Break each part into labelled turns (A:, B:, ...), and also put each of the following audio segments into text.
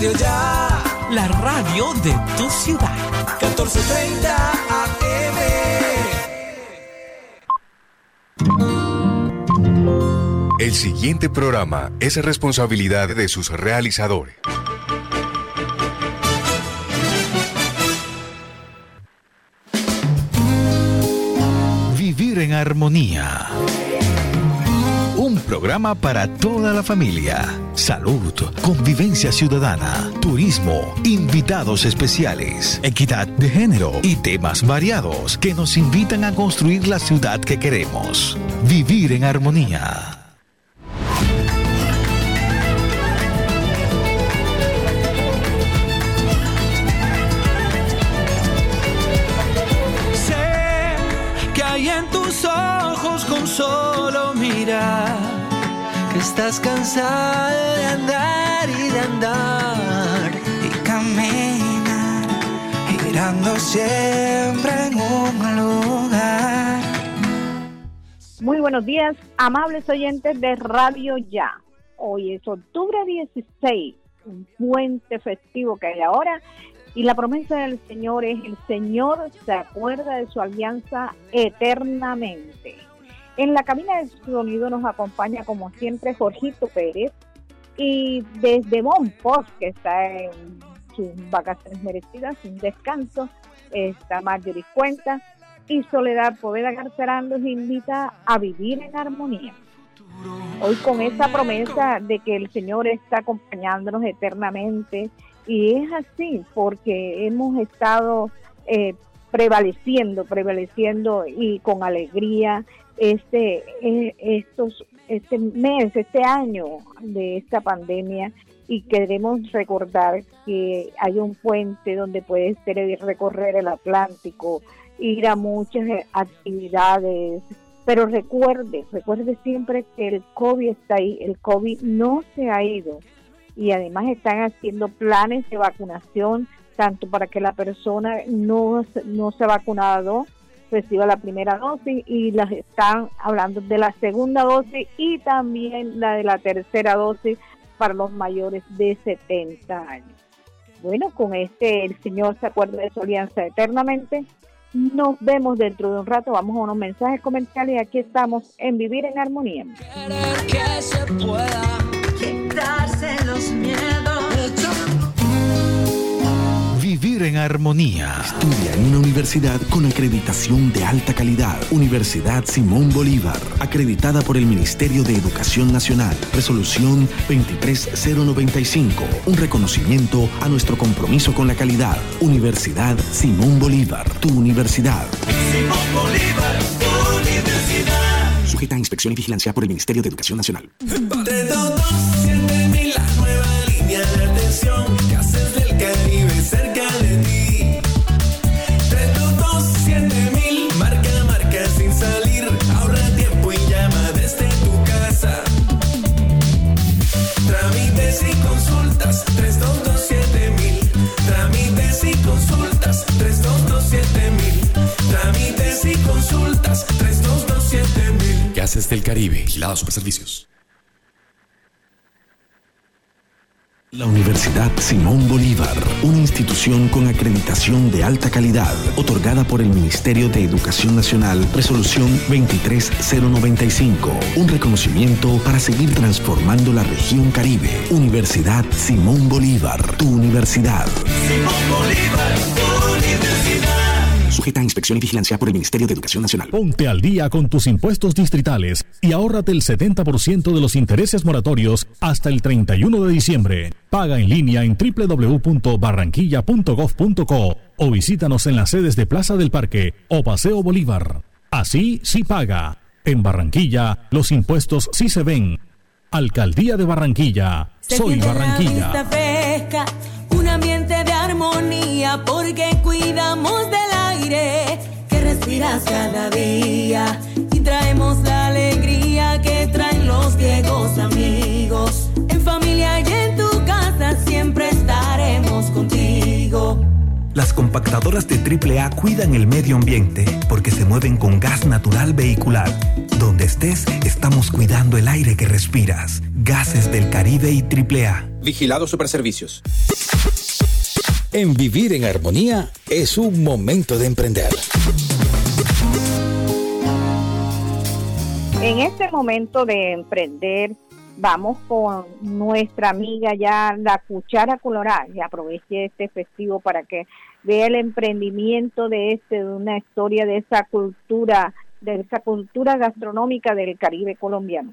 A: Radio Ya.
B: La radio de tu ciudad.
A: 1430 AM.
C: El siguiente programa es responsabilidad de sus realizadores.
D: Vivir en armonía. Programa para toda la familia. Salud, convivencia ciudadana, turismo, invitados especiales, equidad de género y temas variados que nos invitan a construir la ciudad que queremos. Vivir en armonía.
A: Estás cansado de andar y de andar y caminar girando siempre en un lugar.
E: Muy buenos días, amables oyentes de Radio Ya. Hoy es octubre 16, un puente festivo que hay ahora y la promesa del Señor es, el Señor se acuerda de su alianza eternamente. En la cabina de sonido nos acompaña como siempre Jorgito Pérez y desde Monpos, que está en sus vacaciones merecidas, un descanso, está Marjorie Cuenta y Soledad Poveda Garcerán los invita a vivir en armonía. Hoy con esa promesa de que el Señor está acompañándonos eternamente y es así porque hemos estado eh, prevaleciendo, prevaleciendo y con alegría este eh, estos este mes, este año de esta pandemia y queremos recordar que hay un puente donde puedes recorrer el Atlántico, ir a muchas eh, actividades, pero recuerde, recuerde siempre que el COVID está ahí, el COVID no se ha ido y además están haciendo planes de vacunación tanto para que la persona no, no se vacunado reciba la primera dosis y las están hablando de la segunda dosis y también la de la tercera dosis para los mayores de 70 años. Bueno, con este el Señor se acuerda de su alianza eternamente. Nos vemos dentro de un rato, vamos a unos mensajes comerciales y aquí estamos en Vivir en Armonía.
A: Querer que se pueda quitarse los miedos.
D: Vivir en armonía.
F: Estudia en una universidad con acreditación de alta calidad. Universidad Simón Bolívar. Acreditada por el Ministerio de Educación Nacional. Resolución 23095. Un reconocimiento a nuestro compromiso con la calidad. Universidad Simón Bolívar. Tu universidad.
A: Simón Bolívar, universidad.
F: Sujeta a inspección y vigilancia por el Ministerio de Educación Nacional.
A: 322-7000, la nueva línea de atención que haces del 322-7000.
G: Gases del Caribe, Gilado Superservicios.
F: La Universidad Simón Bolívar, una institución con acreditación de alta calidad, otorgada por el Ministerio de Educación Nacional, resolución 23095, un reconocimiento para seguir transformando la región Caribe. Universidad Simón Bolívar, tu universidad.
A: Simón Bolívar, universidad.
F: Sujeta a inspección y vigilancia por el Ministerio de Educación Nacional.
H: Ponte al día con tus impuestos distritales y ahórrate el 70% de los intereses moratorios hasta el 31 de diciembre. Paga en línea en www.barranquilla.gov.co o visítanos en las sedes de Plaza del Parque o Paseo Bolívar. Así sí paga. En Barranquilla, los impuestos sí se ven. Alcaldía de Barranquilla.
I: Se
H: Soy Barranquilla.
I: vista fresca, un ambiente de armonía, porque cuidamos del aire que respiras cada día y traemos la alegría que traen los viejos amigos. En familia y en tu casa siempre estaremos contigo.
J: Las compactadoras de AAA cuidan el medio ambiente porque se mueven con gas natural vehicular. Donde estés, estamos cuidando el aire que respiras. Gases del Caribe y AAA.
K: Vigilado Superservicios.
L: En Vivir en Armonía es un momento de emprender.
E: En este momento de emprender, vamos con nuestra amiga ya, la cuchara colorada, y aproveche este festivo para que vea el emprendimiento de este, de una historia de esa cultura, de esa cultura gastronómica del Caribe colombiano.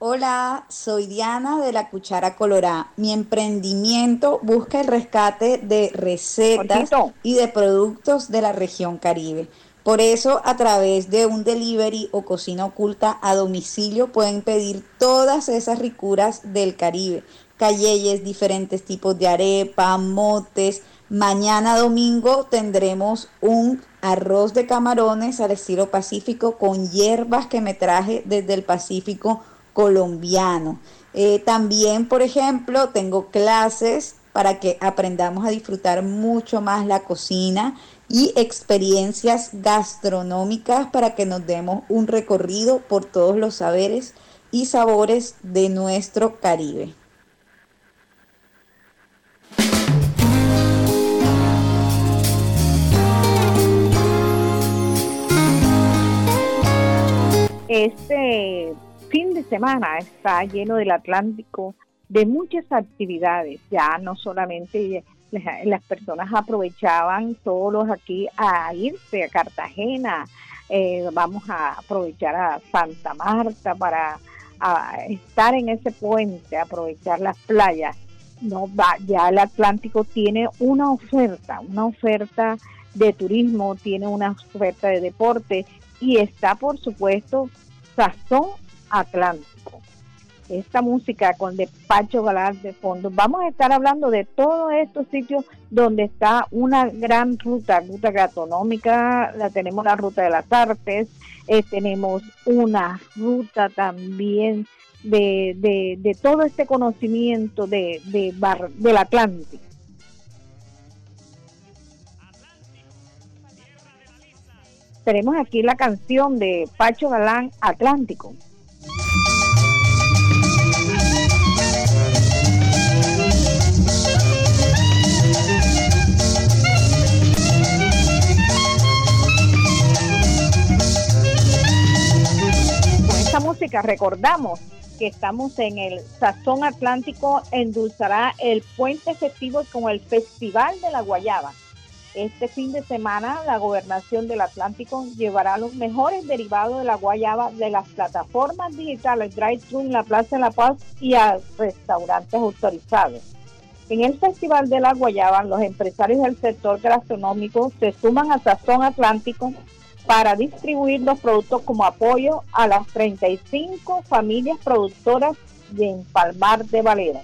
M: Hola, soy Diana de la Cuchara Colorada. Mi emprendimiento busca el rescate de recetas y de productos de la región Caribe. Por eso, a través de un delivery o cocina oculta a domicilio pueden pedir todas esas ricuras del Caribe. Calleyes, diferentes tipos de arepa, motes. Mañana domingo tendremos un arroz de camarones al estilo pacífico con hierbas que me traje desde el Pacífico colombiano. Eh, también, por ejemplo, tengo clases para que aprendamos a disfrutar mucho más la cocina y experiencias gastronómicas para que nos demos un recorrido por todos los saberes y sabores de nuestro Caribe.
E: Este fin de semana está lleno del Atlántico de muchas actividades, ya no solamente las personas aprovechaban todos aquí a irse a Cartagena, eh, vamos a aprovechar a Santa Marta para estar en ese puente, aprovechar las playas. No va, ya el Atlántico tiene una oferta, una oferta de turismo, tiene una oferta de deporte y está por supuesto Sazón Atlántico. Esta música con Despacho Galán de fondo. Vamos a estar hablando de todos estos sitios donde está una gran ruta, ruta gastronómica, la tenemos la ruta de las artes, eh, tenemos una ruta también de, de, todo este conocimiento de, de del Atlántico. Tenemos aquí la canción de Pacho Galán Atlántico. Recordamos que estamos en el Sazón Atlántico, endulzará el puente festivo con el Festival de la Guayaba. Este fin de semana la gobernación del Atlántico llevará los mejores derivados de la guayaba de las plataformas digitales Drive-Thru la Plaza de la Paz y a restaurantes autorizados. En el Festival de la Guayaba, los empresarios del sector gastronómico se suman a Sazón Atlántico para distribuir los productos como apoyo a las 35 familias productoras de Empalmar de Valera.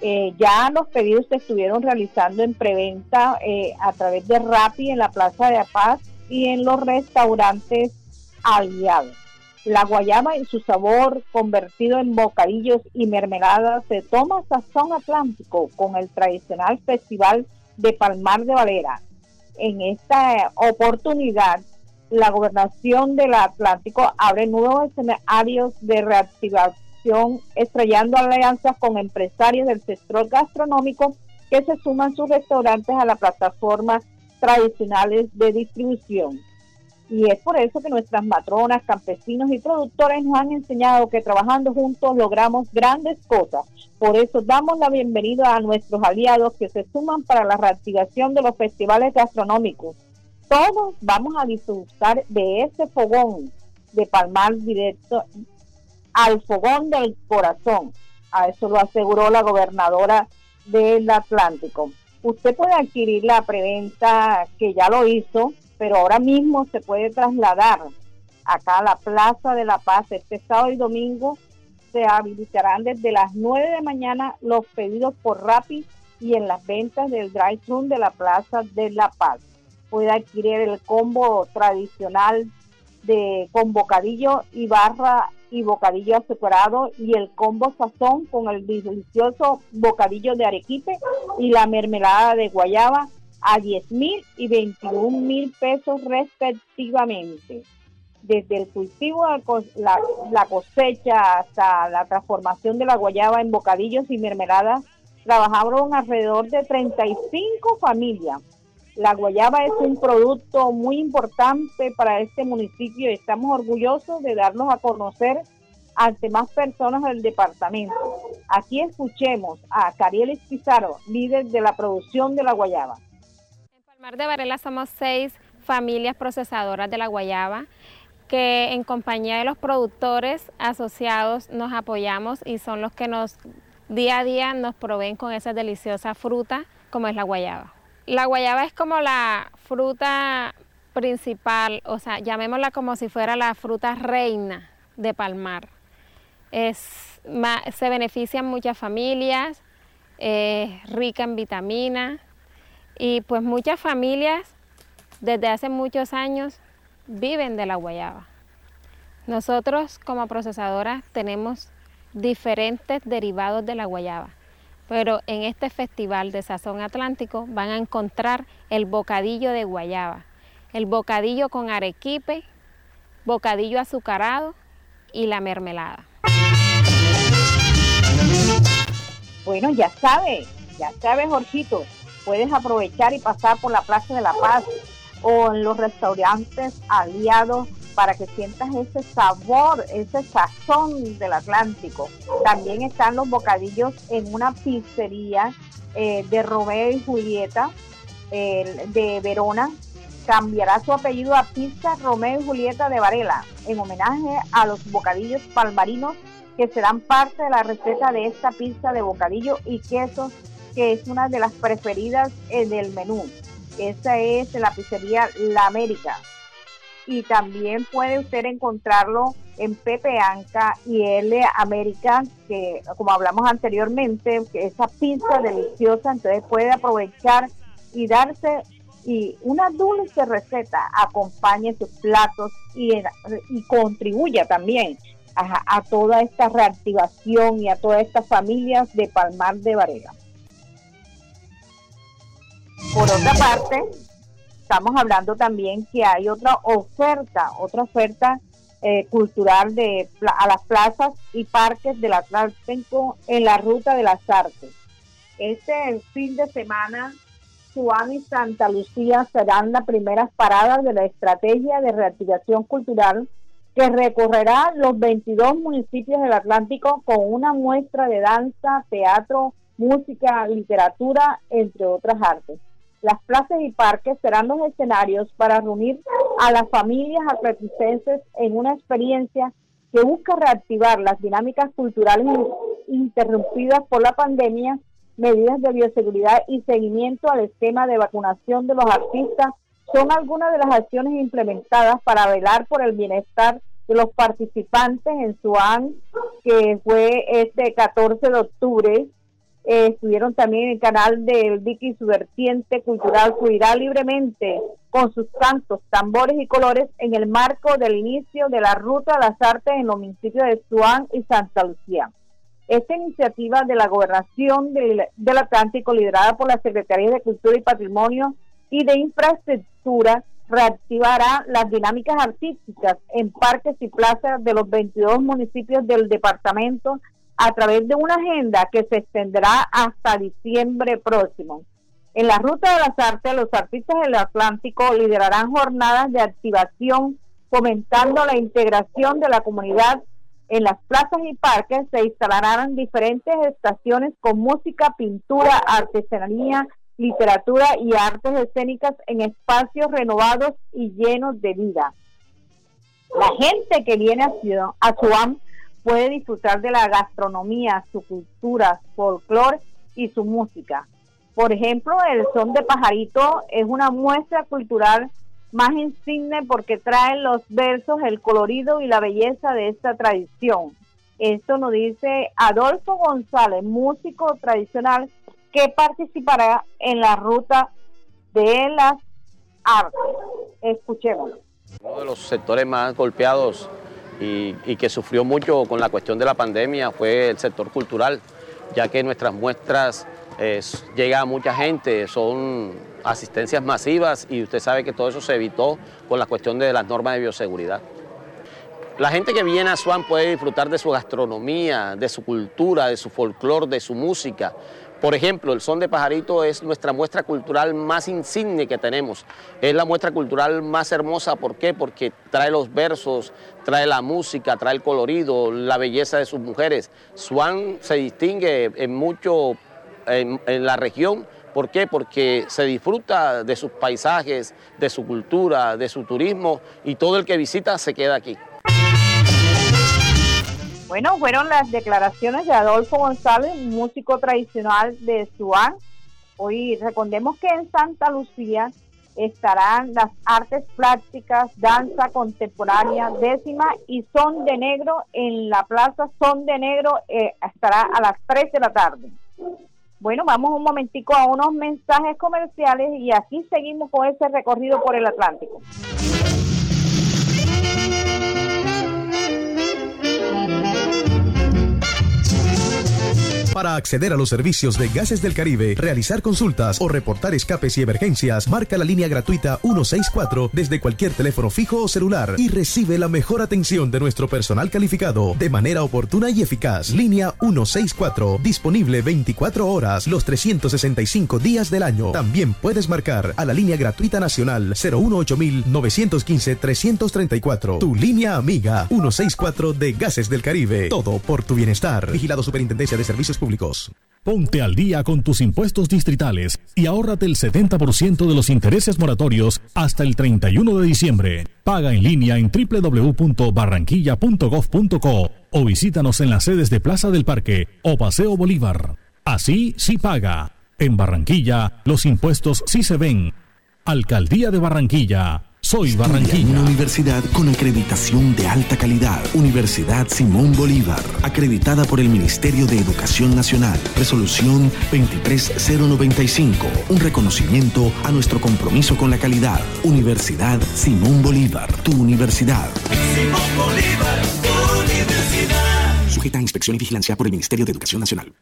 E: Eh, ya los pedidos se estuvieron realizando en preventa eh, a través de Rappi en la Plaza de la Paz y en los restaurantes aliados. La guayaba y su sabor convertido en bocadillos y mermeladas se toma sazón atlántico con el tradicional festival de Palmar de Valera. En esta oportunidad la gobernación del Atlántico abre nuevos escenarios de reactivación, estrellando alianzas con empresarios del sector gastronómico que se suman sus restaurantes a las plataformas tradicionales de distribución. Y es por eso que nuestras matronas, campesinos y productores nos han enseñado que trabajando juntos logramos grandes cosas. Por eso damos la bienvenida a nuestros aliados que se suman para la reactivación de los festivales gastronómicos todos vamos a disfrutar de ese fogón de palmar directo al fogón del corazón. A eso lo aseguró la gobernadora del Atlántico. Usted puede adquirir la preventa que ya lo hizo, pero ahora mismo se puede trasladar acá a la Plaza de la Paz este sábado y domingo. Se habilitarán desde las 9 de mañana los pedidos por Rappi y en las ventas del drive-thru de la Plaza de la Paz puede adquirir el combo tradicional de con bocadillo y barra y bocadillo azucarado y el combo sazón con el delicioso bocadillo de arequipe y la mermelada de guayaba a 10 mil y 21 mil pesos respectivamente. desde el cultivo, la, la cosecha hasta la transformación de la guayaba en bocadillos y mermeladas, trabajaron alrededor de 35 familias. La guayaba es un producto muy importante para este municipio y estamos orgullosos de darnos a conocer ante más personas del departamento. Aquí escuchemos a Carielis Pizarro, líder de la producción de la guayaba.
K: En Palmar de Varela somos seis familias procesadoras de la guayaba que en compañía de los productores asociados nos apoyamos y son los que nos día a día nos proveen con esa deliciosa fruta como es la guayaba. La guayaba es como la fruta principal, o sea, llamémosla como si fuera la fruta reina de Palmar. Es, se benefician muchas familias, es rica en vitaminas y pues muchas familias desde hace muchos años viven de la guayaba. Nosotros como procesadoras tenemos diferentes derivados de la guayaba, pero en este festival de Sazón Atlántico van a encontrar el bocadillo de guayaba, el bocadillo con arequipe, bocadillo azucarado y la mermelada.
E: Bueno, ya sabes, ya sabes, Jorgito, puedes aprovechar y pasar por la Plaza de la Paz o en los restaurantes aliados para que sientas ese sabor, ese sazón del Atlántico. También están los bocadillos en una pizzería eh, de Romeo y Julieta de Verona. Cambiará su apellido a Pizza Romeo y Julieta de Varela en homenaje a los bocadillos palmarinos que serán parte de la receta de esta pizza de bocadillo y queso que es una de las preferidas en el menú. Esa es la pizzería La América y también puede usted encontrarlo en Pepe Anca y L América, que como hablamos anteriormente, que esa pizza deliciosa, entonces puede aprovechar y darse y una dulce receta acompañe sus platos y, y contribuya también a, a, toda esta reactivación y a todas estas familias de Palmar de Varela. Por otra parte, estamos hablando también que hay otra oferta, otra oferta eh, cultural de a las plazas y parques del Atlántico en la ruta de las artes. Este fin de semana, Juan y Santa Lucía serán las primeras paradas de la estrategia de reactivación cultural que recorrerá los 22 municipios del Atlántico con una muestra de danza, teatro, música, literatura, entre otras artes. Las plazas y parques serán los escenarios para reunir a las familias atlanticenses en una experiencia que busca reactivar las dinámicas culturales interrumpidas por la pandemia, medidas de bioseguridad y seguimiento al esquema de vacunación de los artistas son algunas de las acciones implementadas para velar por el bienestar de los participantes en SUAN, que fue este 14 de octubre eh, estuvieron también en el canal del Vicky, su vertiente cultural fluirá libremente con sus cantos, tambores y colores en el marco del inicio de la Ruta de las Artes en los municipios de Suán y Santa Lucía. Esta iniciativa de la Gobernación del, del Atlántico, liderada por la Secretaría de Cultura y Patrimonio y de Infraestructura, reactivará las dinámicas artísticas en parques y plazas de los 22 municipios del departamento a través de una agenda que se extenderá hasta diciembre próximo. En la Ruta de las Artes, los artistas del Atlántico liderarán jornadas de activación fomentando la integración de la comunidad. En las plazas y parques se instalarán diferentes estaciones con música, pintura, artesanía, literatura y artes escénicas en espacios renovados y llenos de vida. La gente que viene a, a Suam puede disfrutar de la gastronomía, su cultura, folclore y su música. Por ejemplo, el son de pajarito es una muestra cultural más insigne porque trae los versos, el colorido y la belleza de esta tradición. Esto nos dice Adolfo González, músico tradicional que participará en la ruta de las artes. Escuchémoslo.
N: Uno de los sectores más golpeados y, que sufrió mucho con la cuestión de la pandemia fue el sector cultural, ya que nuestras muestras eh, llega a mucha gente, son asistencias masivas y usted sabe que todo eso se evitó con la cuestión de las normas de bioseguridad. La gente que viene a Swan puede disfrutar de su gastronomía, de su cultura, de su folclore, de su música. Por ejemplo, el son de pajarito es nuestra muestra cultural más insigne que tenemos. Es la muestra cultural más hermosa. ¿Por qué? Porque trae los versos, trae la música, trae el colorido, la belleza de sus mujeres. Swan se distingue en mucho en, en la región ¿Por qué? Porque se disfruta de sus paisajes, de su cultura, de su turismo y todo el que visita se queda aquí.
E: Bueno, fueron las declaraciones de Adolfo González, músico tradicional de Suán. Hoy recordemos que en Santa Lucía estarán las artes plásticas, danza contemporánea, décima y son de negro en la plaza Son de Negro, eh, estará a las 3 de la tarde. Bueno, vamos un momentico a unos mensajes comerciales y aquí seguimos con ese recorrido por el Atlántico.
O: Para acceder a los servicios de Gases del Caribe, realizar consultas o reportar escapes y emergencias, marca la línea gratuita 164 desde cualquier teléfono fijo o celular y recibe la mejor atención de nuestro personal calificado de manera oportuna y eficaz. Línea 164, disponible 24 horas los 365 días del año. También puedes marcar a la línea gratuita nacional 018 915 334. Tu línea amiga 164 de Gases del Caribe. Todo por tu bienestar. Vigilado Superintendencia de Servicios Públicos.
H: Ponte al día con tus impuestos distritales y ahórrate el 70% de los intereses moratorios hasta el 31 de diciembre. Paga en línea en www.barranquilla.gov.co o visítanos en las sedes de Plaza del Parque o Paseo Bolívar. Así sí paga. En Barranquilla, los impuestos sí se ven. Alcaldía de Barranquilla. Soy Barranquilla.
F: Una universidad con acreditación de alta calidad. Universidad Simón Bolívar. Acreditada por el Ministerio de Educación Nacional. Resolución 23095. Un reconocimiento a nuestro compromiso con la calidad. Universidad Simón Bolívar. Tu universidad.
A: Simón Bolívar, tu universidad.
F: Sujeta a inspección y vigilancia por el Ministerio de Educación Nacional.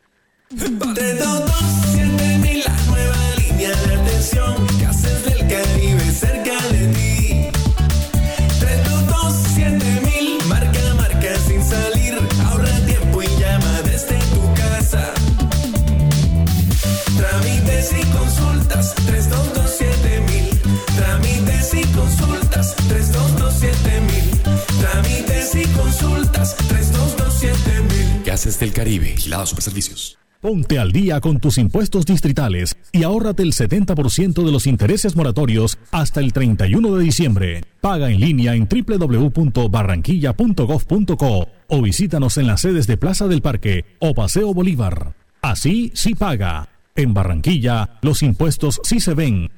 A: Del Caribe,
G: Vigilados Superservicios.
H: Ponte al día con tus impuestos distritales y ahórrate el 70% de los intereses moratorios hasta el 31 de diciembre. Paga en línea en www.barranquilla.gov.co o visítanos en las sedes de Plaza del Parque o Paseo Bolívar. Así sí paga. En Barranquilla, los impuestos sí se ven.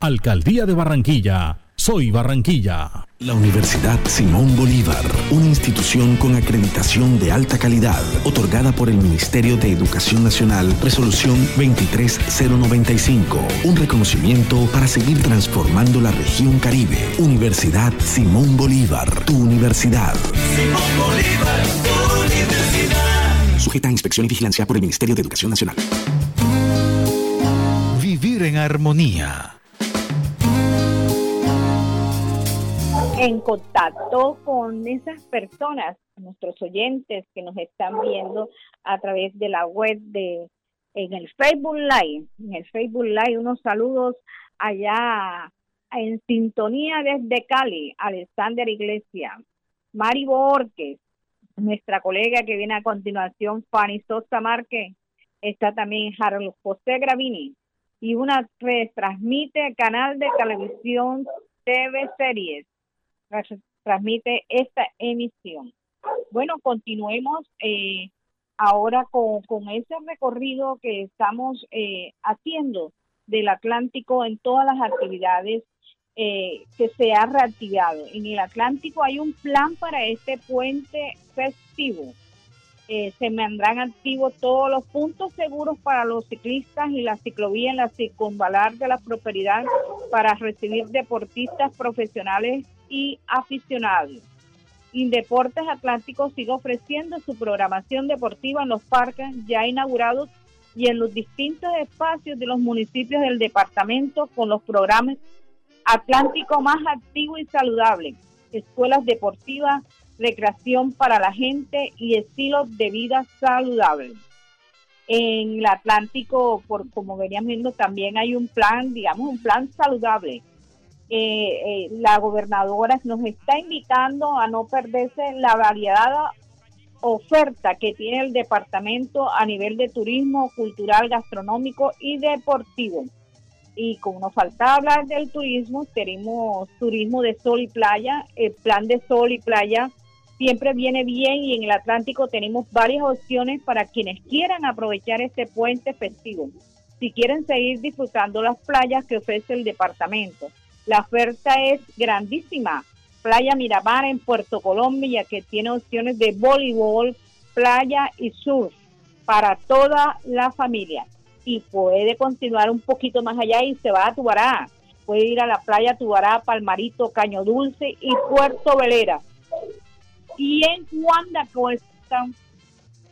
H: Alcaldía de Barranquilla. Soy Barranquilla.
F: La Universidad Simón Bolívar, una institución con acreditación de alta calidad, otorgada por el Ministerio de Educación Nacional, resolución 23095, un reconocimiento para seguir transformando la región Caribe. Universidad Simón Bolívar, tu universidad.
A: Simón Bolívar, tu universidad.
F: Sujeta a inspección y vigilancia por el Ministerio de Educación Nacional.
D: Vivir en armonía.
E: En contacto con esas personas, nuestros oyentes que nos están viendo a través de la web de en el Facebook Live, en el Facebook Live, unos saludos allá en sintonía desde Cali, Alexander Iglesias, Mari Borges, nuestra colega que viene a continuación, Fanny Sosa Márquez, está también Harold José Gravini, y una transmite canal de televisión TV Series transmite esta emisión. Bueno, continuemos eh, ahora con, con, ese recorrido que estamos eh, haciendo del Atlántico en todas las actividades eh, que se ha reactivado. En el Atlántico hay un plan para este puente festivo. se mantendrán activos todos los puntos seguros para los ciclistas y la ciclovía en la circunvalar de la prosperidad para recibir deportistas profesionales y aficionados. Indeportes Atlántico sigue ofreciendo su programación deportiva en los parques ya inaugurados y en los distintos espacios de los municipios del departamento con los programas Atlántico más activo y saludable, escuelas deportivas, recreación para la gente y estilos de vida saludable. En el Atlántico, por como veníamos viendo, también hay un plan, digamos, un plan saludable. Eh, eh, la gobernadora nos está invitando a no perderse la variedad oferta que tiene el departamento a nivel de turismo cultural, gastronómico y deportivo. Y como nos falta hablar del turismo, tenemos turismo de sol y playa, el plan de sol y playa siempre viene bien y en el Atlántico tenemos varias opciones para quienes quieran aprovechar este puente festivo. Si quieren seguir disfrutando las playas que ofrece el departamento, la oferta es grandísima. Playa Miramar en Puerto Colombia, que tiene opciones de voleibol, playa y surf para toda la familia. Y puede continuar un poquito más allá y se va a Tubará. Puede ir a la playa Tubará, Palmarito, Caño Dulce y Puerto Velera. Y en Juan Cuesta,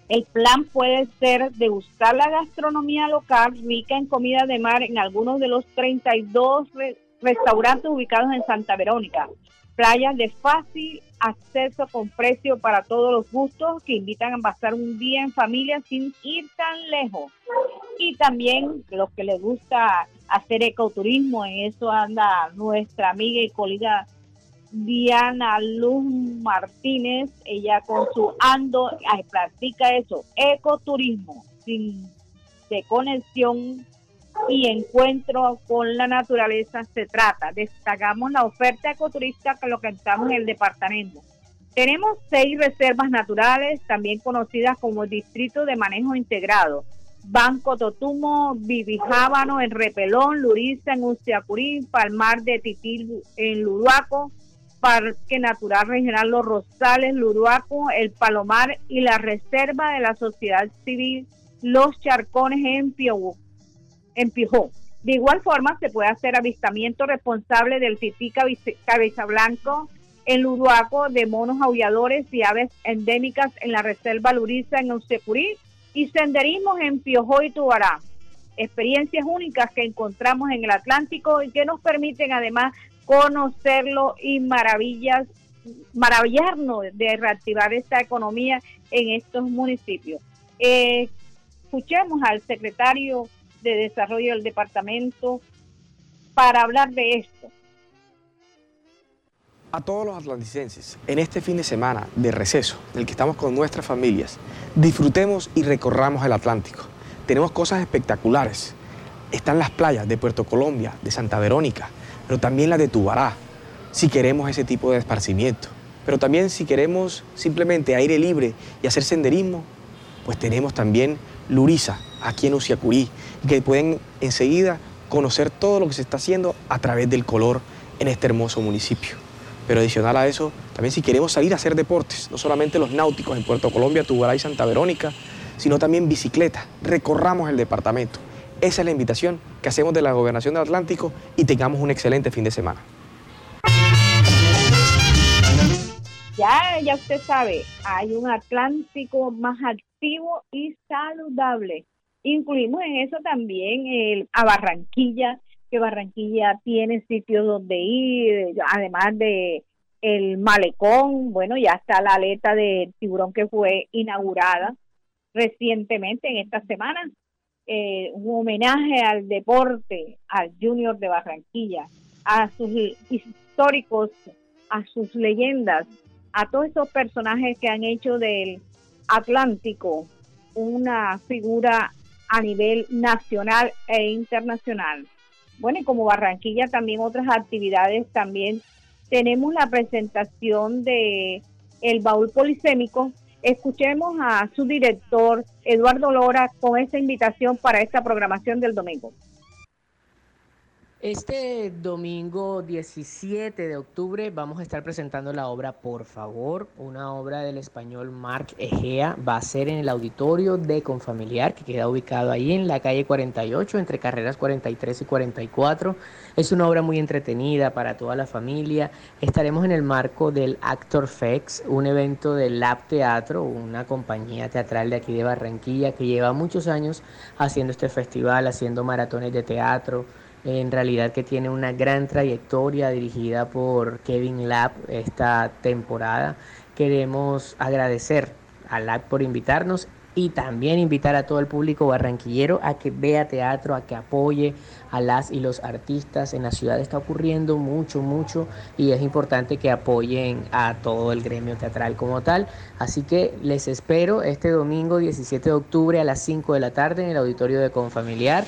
E: el plan puede ser de buscar la gastronomía local rica en comida de mar en algunos de los 32 restaurantes ubicados en Santa Verónica playas de fácil acceso con precio para todos los gustos que invitan a pasar un día en familia sin ir tan lejos. Y también los que les gusta hacer ecoturismo, en eso anda nuestra amiga y colega Diana Luz Martínez, ella con su ando practica eso, ecoturismo, sin de conexión y encuentro con la naturaleza se trata. Destacamos la oferta ecoturista que lo que estamos en el departamento. Tenemos seis reservas naturales, también conocidas como Distrito de Manejo Integrado. Banco Totumo, Vivijábano en Repelón, Luriza en Uciacurí, Palmar de Titil en Luruaco, Parque Natural Regional Los Rosales, Luruaco, El Palomar y la Reserva de la Sociedad Civil Los Charcones en Piobu en Pijó. De igual forma, se puede hacer avistamiento responsable del tití cabeza blanco en Luruaco, de monos aulladores y aves endémicas en la Reserva Luriza en Onsecurí y senderismos en Piojó y Tubará. Experiencias únicas que encontramos en el Atlántico y que nos permiten además conocerlo y maravillas, maravillarnos de reactivar esta economía en estos municipios. Eh, escuchemos al secretario de Desarrollo del Departamento para hablar de esto.
P: A todos los atlanticenses, en este fin de semana de receso, en el que estamos con nuestras familias, disfrutemos y recorramos el Atlántico. Tenemos cosas espectaculares. Están las playas de Puerto Colombia, de Santa Verónica, pero también las de Tubará, si queremos ese tipo de esparcimiento. Pero también si queremos simplemente aire libre y hacer senderismo, pues tenemos también Luriza, aquí en Uciacurí, que pueden enseguida conocer todo lo que se está haciendo a través del color en este hermoso municipio. Pero adicional a eso, también si queremos salir a hacer deportes, no solamente los náuticos en Puerto Colombia, Tubará y Santa Verónica, sino también bicicleta, recorramos el departamento. Esa es la invitación que hacemos de la Gobernación del Atlántico y tengamos un excelente fin de semana.
E: Ya, ya usted sabe, hay un Atlántico más activo y saludable. Incluimos en eso también el, a Barranquilla, que Barranquilla tiene sitios donde ir, además de el malecón, bueno, ya está la aleta de tiburón que fue inaugurada recientemente en esta semana, eh, un homenaje al deporte, al Junior de Barranquilla, a sus históricos, a sus leyendas, a todos esos personajes que han hecho del Atlántico una figura a nivel nacional e internacional. Bueno, y como Barranquilla también otras actividades, también tenemos la presentación de el baúl polisémico. Escuchemos a su director, Eduardo Lora, con esta invitación para esta programación del domingo.
Q: Este domingo 17 de octubre vamos a estar presentando la obra Por favor, una obra del español Marc Egea. Va a ser en el auditorio de Confamiliar, que queda ubicado ahí en la calle 48, entre carreras 43 y 44. Es una obra muy entretenida para toda la familia. Estaremos en el marco del Actor Fex, un evento del Lab Teatro, una compañía teatral de aquí de Barranquilla que lleva muchos años haciendo este festival, haciendo maratones de teatro en realidad que tiene una gran trayectoria dirigida por Kevin Lab esta temporada. Queremos agradecer a LAC por invitarnos y también invitar a todo el público barranquillero a que vea teatro, a que apoye a las y los artistas. En la ciudad está ocurriendo mucho, mucho y es importante que apoyen a todo el gremio teatral como tal. Así que les espero este domingo 17 de octubre a las 5 de la tarde en el auditorio de Confamiliar.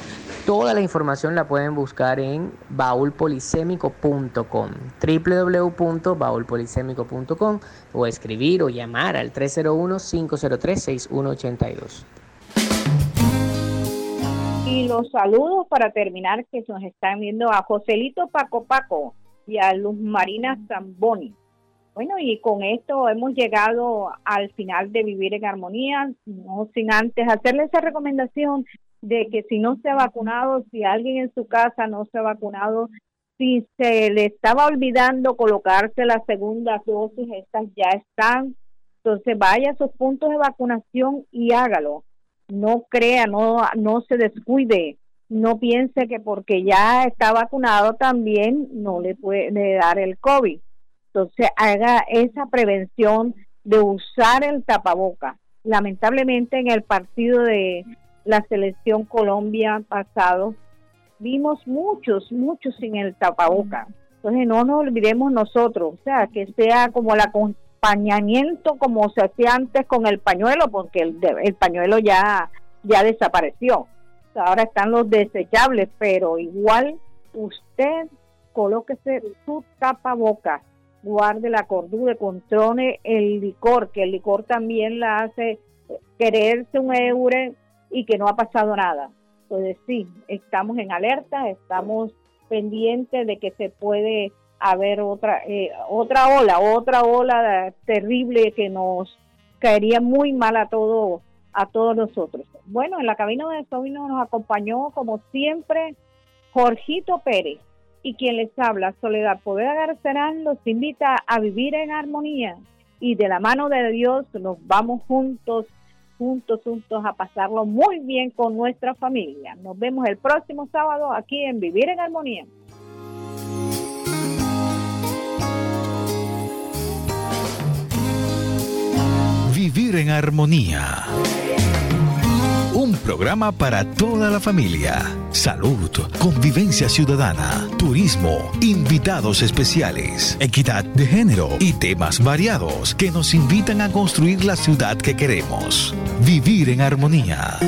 Q: Toda la información la pueden buscar en baulpolisémico.com, www.baulpolisémico.com o escribir o llamar al 301-503-6182.
E: Y los saludos para terminar que nos están viendo a Joselito Paco Paco y a Luz Marina Zamboni. Bueno, y con esto hemos llegado al final de Vivir en Armonía, no sin antes hacerle esa recomendación de que si no se ha vacunado, si alguien en su casa no se ha vacunado, si se le estaba olvidando colocarse la segunda dosis, estas ya están. Entonces vaya a sus puntos de vacunación y hágalo. No crea, no, no se descuide, no piense que porque ya está vacunado también no le puede dar el COVID. Entonces haga esa prevención de usar el tapaboca. Lamentablemente en el partido de la selección Colombia pasado vimos muchos, muchos sin el tapaboca. Entonces no nos olvidemos nosotros, o sea, que sea como el como se hacía antes con el pañuelo, porque el, el pañuelo ya, ya desapareció. ahora están los desechables, pero igual usted colóquese su tapaboca, guarde la cordura, controle el licor, que el licor también la hace quererse un euro y que no ha pasado nada. Entonces sí, estamos en alerta, estamos pendientes de que se puede haber otra eh, otra ola, otra ola terrible que nos caería muy mal a todo a todos nosotros. Bueno, en la cabina de Sobino nos acompañó como siempre Jorgito Pérez y quien les habla, Soledad Poder Garcerán, los invita a vivir en armonía y de la mano de Dios nos vamos juntos juntos, juntos a pasarlo muy bien con nuestra familia. Nos vemos el próximo sábado aquí en Vivir en Armonía.
D: Vivir en Armonía. Un programa para toda la familia. Salud, convivencia ciudadana, turismo, invitados especiales, equidad de género y temas variados que nos invitan a construir la ciudad que queremos. Vivir en armonía.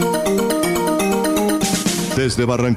R: Desde Barranquilla.